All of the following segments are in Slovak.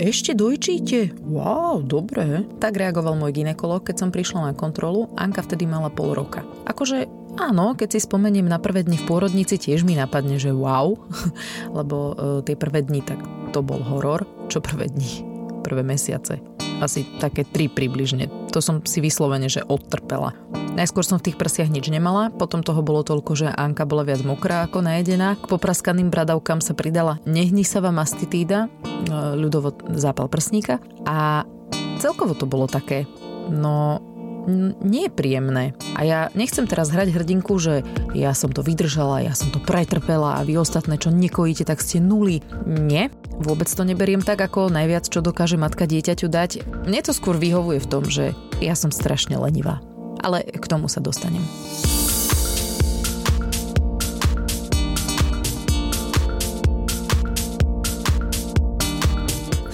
ešte dojčíte? Wow, dobre. Tak reagoval môj ginekolog, keď som prišla na kontrolu. Anka vtedy mala pol roka. Akože Áno, keď si spomeniem na prvé dni v pôrodnici, tiež mi napadne, že wow, lebo e, tie prvé dni, tak to bol horor. Čo prvé dni? Prvé mesiace. Asi také tri približne. To som si vyslovene, že odtrpela. Najskôr som v tých prsiach nič nemala, potom toho bolo toľko, že Anka bola viac mokrá ako najedená. K popraskaným bradavkám sa pridala nehnisavá mastitída, e, ľudovo zápal prsníka a celkovo to bolo také, no nie je príjemné. A ja nechcem teraz hrať hrdinku, že ja som to vydržala, ja som to pretrpela a vy ostatné, čo nekojíte, tak ste nuli. Nie, vôbec to neberiem tak, ako najviac, čo dokáže matka dieťaťu dať. Mne to skôr vyhovuje v tom, že ja som strašne lenivá. Ale k tomu sa dostanem.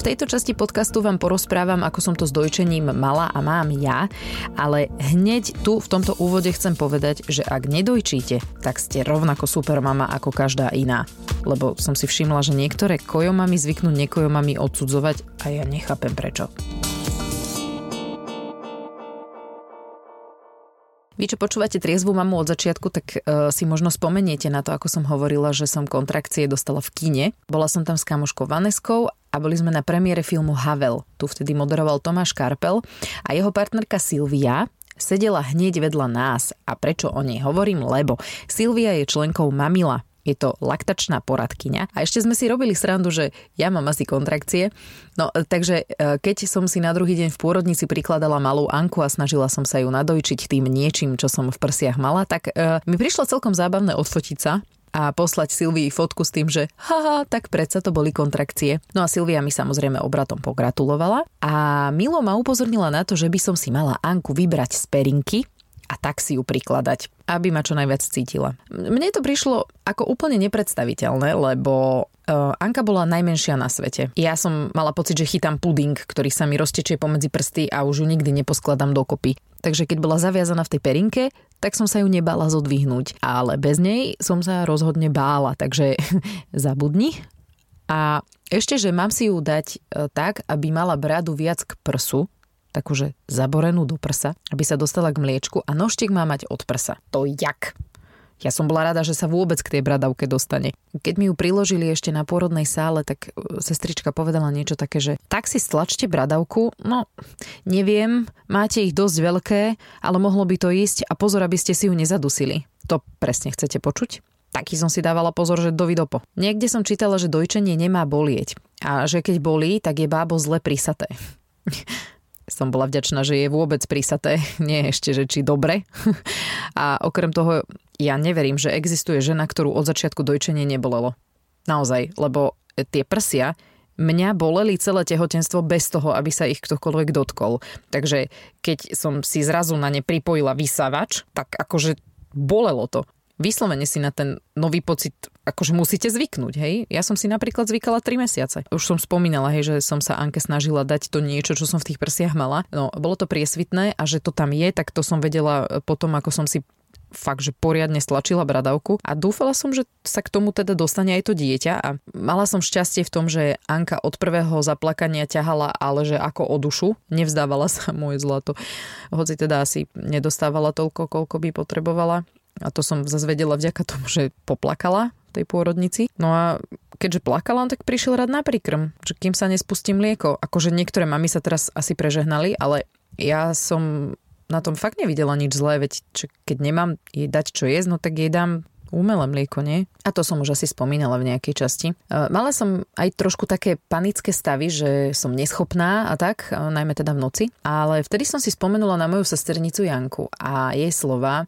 Tejto časti podcastu vám porozprávam, ako som to s dojčením mala a mám ja, ale hneď tu v tomto úvode chcem povedať, že ak nedojčíte, tak ste rovnako super mama ako každá iná. Lebo som si všimla, že niektoré kojomami zvyknú nekojomami odsudzovať a ja nechápem prečo. Vy, čo počúvate triezvu mamu od začiatku, tak uh, si možno spomeniete na to, ako som hovorila, že som kontrakcie dostala v kine. Bola som tam s kamoškou Vaneskou a boli sme na premiére filmu Havel. Tu vtedy moderoval Tomáš Karpel a jeho partnerka Silvia sedela hneď vedľa nás. A prečo o nej hovorím? Lebo Silvia je členkou Mamila, je to laktačná poradkyňa. A ešte sme si robili srandu, že ja mám asi kontrakcie. No, takže e, keď som si na druhý deň v pôrodnici prikladala malú Anku a snažila som sa ju nadojčiť tým niečím, čo som v prsiach mala, tak e, mi prišlo celkom zábavné odfotiť sa a poslať Silvii fotku s tým, že haha, tak predsa to boli kontrakcie. No a Silvia mi samozrejme obratom pogratulovala a Milo ma upozornila na to, že by som si mala Anku vybrať z perinky, a tak si ju prikladať, aby ma čo najviac cítila. Mne to prišlo ako úplne nepredstaviteľné, lebo uh, Anka bola najmenšia na svete. Ja som mala pocit, že chytám puding, ktorý sa mi roztečie pomedzi prsty a už ju nikdy neposkladám dokopy. Takže keď bola zaviazaná v tej perinke, tak som sa ju nebála zodvihnúť. Ale bez nej som sa rozhodne bála, takže zabudni. A ešte, že mám si ju dať e, tak, aby mala bradu viac k prsu, takúže zaborenú do prsa, aby sa dostala k mliečku a nožtek má mať od prsa. To jak? Ja som bola rada, že sa vôbec k tej bradavke dostane. Keď mi ju priložili ešte na pôrodnej sále, tak e, sestrička povedala niečo také, že tak si stlačte bradavku, no neviem, máte ich dosť veľké, ale mohlo by to ísť a pozor, aby ste si ju nezadusili. To presne chcete počuť? Taký som si dávala pozor, že dovidopo. Niekde som čítala, že dojčenie nemá bolieť a že keď bolí, tak je bábo zle prisaté som bola vďačná, že je vôbec prísaté, nie ešte, že či dobre. A okrem toho, ja neverím, že existuje žena, ktorú od začiatku dojčenie nebolelo. Naozaj, lebo tie prsia mňa boleli celé tehotenstvo bez toho, aby sa ich ktokoľvek dotkol. Takže keď som si zrazu na ne pripojila vysávač, tak akože bolelo to vyslovene si na ten nový pocit akože musíte zvyknúť, hej. Ja som si napríklad zvykala 3 mesiace. Už som spomínala, hej, že som sa Anke snažila dať to niečo, čo som v tých prsiach mala. No, bolo to priesvitné a že to tam je, tak to som vedela potom, ako som si fakt, že poriadne stlačila bradavku a dúfala som, že sa k tomu teda dostane aj to dieťa a mala som šťastie v tom, že Anka od prvého zaplakania ťahala, ale že ako o dušu, nevzdávala sa moje zlato, hoci teda asi nedostávala toľko, koľko by potrebovala a to som zase vedela vďaka tomu, že poplakala tej pôrodnici. No a keďže plakala, tak prišiel rád na príkrm, že kým sa nespustí mlieko. Akože niektoré mami sa teraz asi prežehnali, ale ja som na tom fakt nevidela nič zlé, veď keď nemám jej dať čo jesť, no tak jej dám umelé mlieko, nie? A to som už asi spomínala v nejakej časti. E, mala som aj trošku také panické stavy, že som neschopná a tak, e, najmä teda v noci, ale vtedy som si spomenula na moju sesternicu Janku a jej slova. E,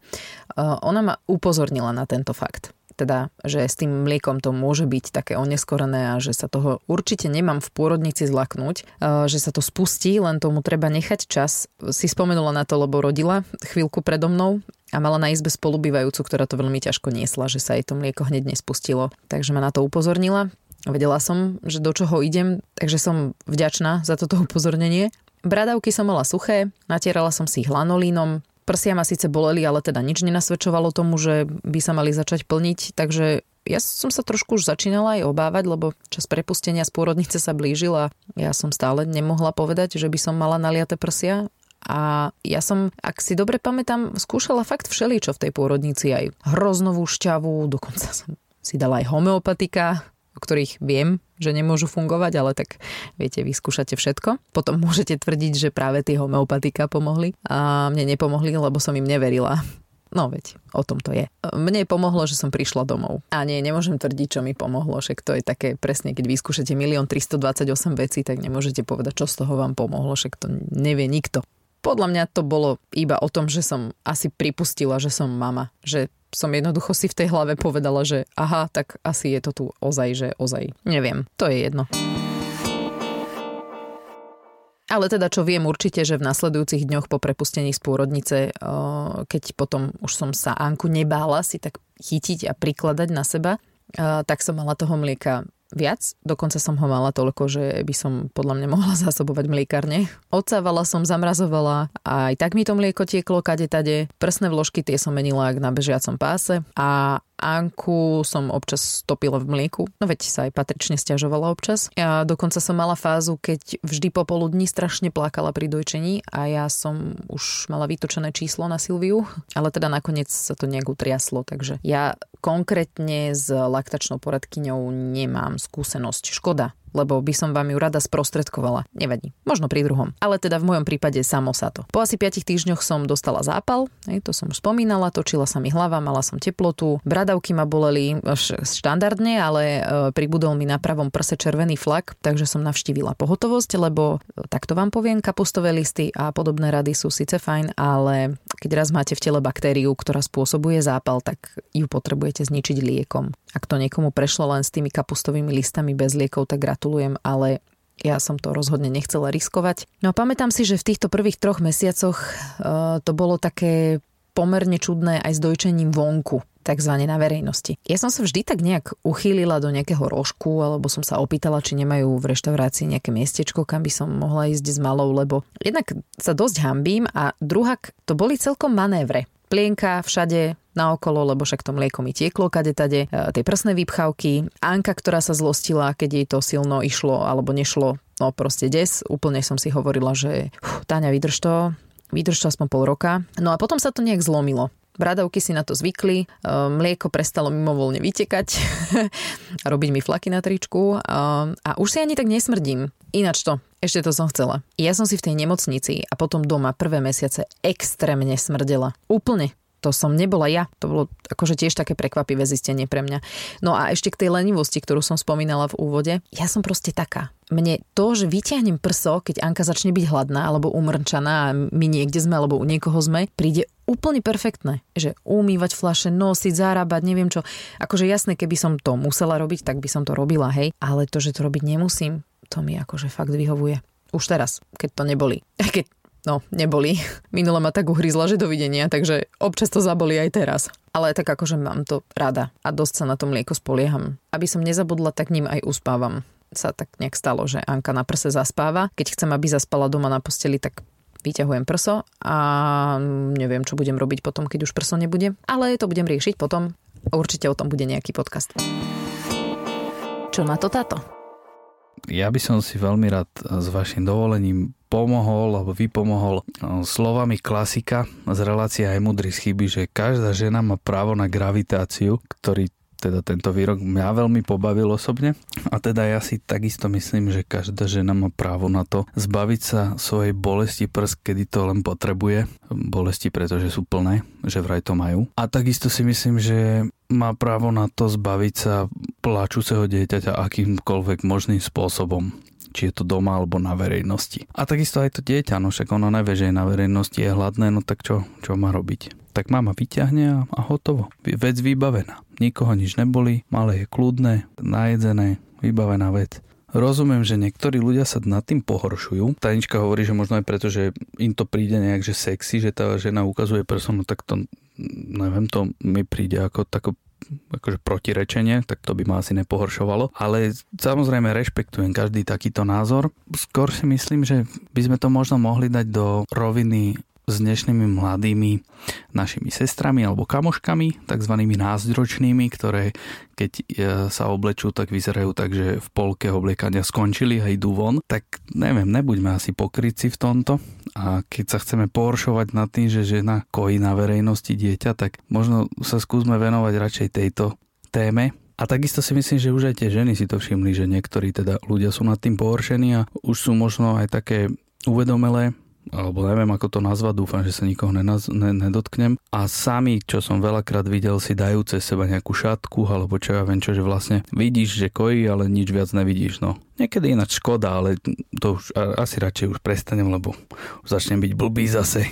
ona ma upozornila na tento fakt teda, že s tým mliekom to môže byť také oneskorené a že sa toho určite nemám v pôrodnici zlaknúť, že sa to spustí, len tomu treba nechať čas. Si spomenula na to, lebo rodila chvíľku predo mnou a mala na izbe spolubývajúcu, ktorá to veľmi ťažko niesla, že sa jej to mlieko hneď nespustilo. Takže ma na to upozornila. Vedela som, že do čoho idem, takže som vďačná za toto upozornenie. Bradavky som mala suché, natierala som si ich lanolínom, Prsia ma síce boleli, ale teda nič nenasvedčovalo tomu, že by sa mali začať plniť, takže ja som sa trošku už začínala aj obávať, lebo čas prepustenia z pôrodnice sa blížil a ja som stále nemohla povedať, že by som mala naliate prsia. A ja som, ak si dobre pamätám, skúšala fakt všeličo v tej pôrodnici, aj hroznovú šťavu, dokonca som si dala aj homeopatika, o ktorých viem, že nemôžu fungovať, ale tak viete, vyskúšate všetko. Potom môžete tvrdiť, že práve tie homeopatika pomohli a mne nepomohli, lebo som im neverila. No veď, o tom to je. Mne pomohlo, že som prišla domov. A nie, nemôžem tvrdiť, čo mi pomohlo, však to je také presne, keď vyskúšate 1 328 vecí, tak nemôžete povedať, čo z toho vám pomohlo, však to nevie nikto. Podľa mňa to bolo iba o tom, že som asi pripustila, že som mama. Že som jednoducho si v tej hlave povedala, že aha, tak asi je to tu ozaj, že ozaj. Neviem, to je jedno. Ale teda čo viem určite, že v nasledujúcich dňoch po prepustení z pôrodnice, keď potom už som sa Anku nebála si tak chytiť a prikladať na seba, tak som mala toho mlieka viac. Dokonca som ho mala toľko, že by som podľa mňa mohla zásobovať mliekarne. Odsávala som, zamrazovala a aj tak mi to mlieko tieklo kade tade. Prsné vložky tie som menila ak na bežiacom páse a Anku som občas stopila v mlieku, no veď sa aj patrične stiažovala občas. Ja dokonca som mala fázu, keď vždy popoludní strašne plakala pri dojčení a ja som už mala vytočené číslo na Silviu, ale teda nakoniec sa to nejak utriaslo, takže ja konkrétne s laktačnou poradkyňou nemám skúsenosť. Škoda, lebo by som vám ju rada sprostredkovala. Nevadí. Možno pri druhom. Ale teda v mojom prípade samo sa to. Po asi 5 týždňoch som dostala zápal, to som už spomínala, točila sa mi hlava, mala som teplotu, bradavky ma boleli štandardne, ale e, pribudol mi na pravom prse červený flak, takže som navštívila pohotovosť, lebo e, takto vám poviem, kapustové listy a podobné rady sú síce fajn, ale keď raz máte v tele baktériu, ktorá spôsobuje zápal, tak ju potrebujete zničiť liekom. Ak to niekomu prešlo len s tými kapustovými listami bez liekov, tak gratulujem, ale ja som to rozhodne nechcela riskovať. No a pamätám si, že v týchto prvých troch mesiacoch uh, to bolo také pomerne čudné aj s dojčením vonku takzvané na verejnosti. Ja som sa vždy tak nejak uchýlila do nejakého rožku, alebo som sa opýtala, či nemajú v reštaurácii nejaké miestečko, kam by som mohla ísť s malou, lebo jednak sa dosť hambím a druhak to boli celkom manévre. Plienka všade, naokolo, lebo však to mlieko mi tieklo kade tade, e, tie prsné vypchávky, Anka, ktorá sa zlostila, keď jej to silno išlo alebo nešlo, no proste des, úplne som si hovorila, že Táňa, vydrž to, vydrž to aspoň pol roka. No a potom sa to nejak zlomilo. Bradavky si na to zvykli, e, mlieko prestalo mimovolne vytekať, robiť mi flaky na tričku e, a už si ani tak nesmrdím. Ináč to, ešte to som chcela. Ja som si v tej nemocnici a potom doma prvé mesiace extrémne smrdela. Úplne to som nebola ja. To bolo akože tiež také prekvapivé zistenie pre mňa. No a ešte k tej lenivosti, ktorú som spomínala v úvode. Ja som proste taká. Mne to, že vyťahnem prso, keď Anka začne byť hladná alebo umrčaná a my niekde sme alebo u niekoho sme, príde úplne perfektné. Že umývať flaše, nosiť, zarábať, neviem čo. Akože jasné, keby som to musela robiť, tak by som to robila, hej. Ale to, že to robiť nemusím, to mi akože fakt vyhovuje. Už teraz, keď to neboli. Keď No, neboli. Minule ma tak uhryzla, že dovidenia, takže občas to zaboli aj teraz. Ale tak akože mám to rada a dosť sa na to mlieko spolieham. Aby som nezabudla, tak ním aj uspávam. Sa tak nejak stalo, že Anka na prse zaspáva. Keď chcem, aby zaspala doma na posteli, tak vyťahujem prso a neviem, čo budem robiť potom, keď už prso nebude. Ale to budem riešiť potom. Určite o tom bude nejaký podcast. Čo na to táto? Ja by som si veľmi rád s vašim dovolením pomohol alebo vypomohol slovami klasika z relácie aj mudrý chyby, že každá žena má právo na gravitáciu, ktorý teda tento výrok mňa veľmi pobavil osobne. A teda ja si takisto myslím, že každá žena má právo na to zbaviť sa svojej bolesti prs, kedy to len potrebuje. Bolesti, pretože sú plné, že vraj to majú. A takisto si myslím, že má právo na to zbaviť sa plačúceho dieťaťa akýmkoľvek možným spôsobom či je to doma alebo na verejnosti. A takisto aj to dieťa, no však ono nevie, že je na verejnosti, je hladné, no tak čo, čo má robiť? Tak mama vyťahne a, hotovo. Vec vybavená. Nikoho nič neboli, malé je kľudné, najedzené, vybavená vec. Rozumiem, že niektorí ľudia sa nad tým pohoršujú. Tanička hovorí, že možno aj preto, že im to príde nejak, že sexy, že tá žena ukazuje personu, tak to neviem, to mi príde ako tako akože protirečenie, tak to by ma asi nepohoršovalo. Ale samozrejme rešpektujem každý takýto názor. Skôr si myslím, že by sme to možno mohli dať do roviny s dnešnými mladými našimi sestrami alebo kamoškami, takzvanými názdročnými, ktoré keď e, sa oblečú, tak vyzerajú tak, že v polke obliekania skončili a idú von. Tak neviem, nebuďme asi pokryci v tomto. A keď sa chceme poršovať nad tým, že žena kojí na verejnosti dieťa, tak možno sa skúsme venovať radšej tejto téme, a takisto si myslím, že už aj tie ženy si to všimli, že niektorí teda ľudia sú nad tým pohoršení a už sú možno aj také uvedomelé, alebo neviem ako to nazvať, dúfam, že sa nikoho nenaz- ne- nedotknem. A sami, čo som veľakrát videl, si dajú cez seba nejakú šatku, alebo čo ja viem, čo, že vlastne vidíš, že kojí, ale nič viac nevidíš. No. Niekedy ináč škoda, ale to už asi radšej už prestanem, lebo už začnem byť blbý zase.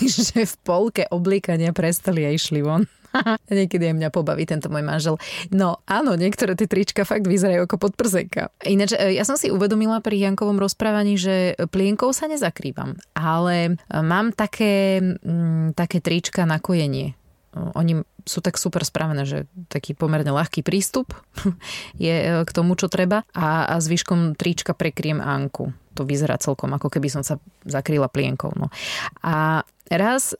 že v polke oblíkania prestali a išli von. Niekedy aj mňa pobaví tento môj manžel. No áno, niektoré tie trička fakt vyzerajú ako podprzenka. Ináč, e, ja som si uvedomila pri Jankovom rozprávaní, že plienkou sa nezakrývam, ale mám také, mm, také trička na kojenie. Oni sú tak super spravené, že taký pomerne ľahký prístup je e, k tomu, čo treba a, a zvyškom trička prekriem Anku. To vyzerá celkom ako keby som sa zakrýla plienkou. No. A raz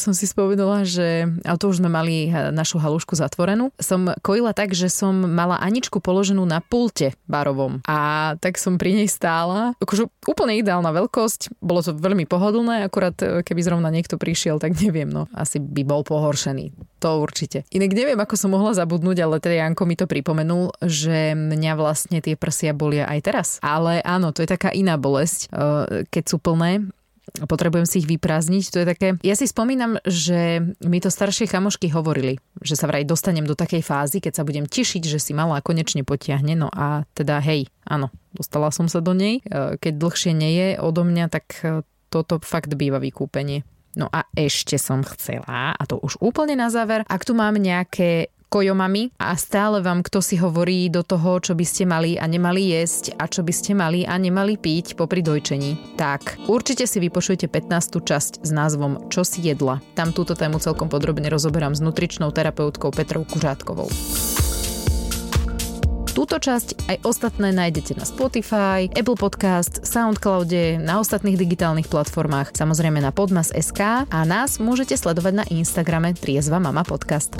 som si spomenula, že, ale to už sme mali našu halušku zatvorenú, som kojila tak, že som mala Aničku položenú na pulte barovom a tak som pri nej stála. Akože úplne ideálna veľkosť, bolo to veľmi pohodlné, akurát e, keby zrovna niekto prišiel, tak neviem, no asi by bol pohoršený. To určite. Inak neviem, ako som mohla zabudnúť, ale teda Janko mi to pripomenul, že mňa vlastne tie prsia bolia aj teraz. Ale áno, to je taká iná bolesť, e, keď sú plné potrebujem si ich vyprázdniť. To je také... Ja si spomínam, že mi to staršie chamošky hovorili, že sa vraj dostanem do takej fázy, keď sa budem tešiť, že si malá konečne potiahne. No a teda hej, áno, dostala som sa do nej. E, keď dlhšie nie je odo mňa, tak e, toto fakt býva vykúpenie. No a ešte som chcela, a to už úplne na záver, ak tu mám nejaké kojomami a stále vám kto si hovorí do toho, čo by ste mali a nemali jesť a čo by ste mali a nemali piť popri dojčení. Tak, určite si vypočujte 15. časť s názvom Čo si jedla. Tam túto tému celkom podrobne rozoberám s nutričnou terapeutkou Petrou Kuřátkovou. Túto časť aj ostatné nájdete na Spotify, Apple Podcast, Soundcloude, na ostatných digitálnych platformách, samozrejme na podmas.sk a nás môžete sledovať na Instagrame Triezva Mama Podcast.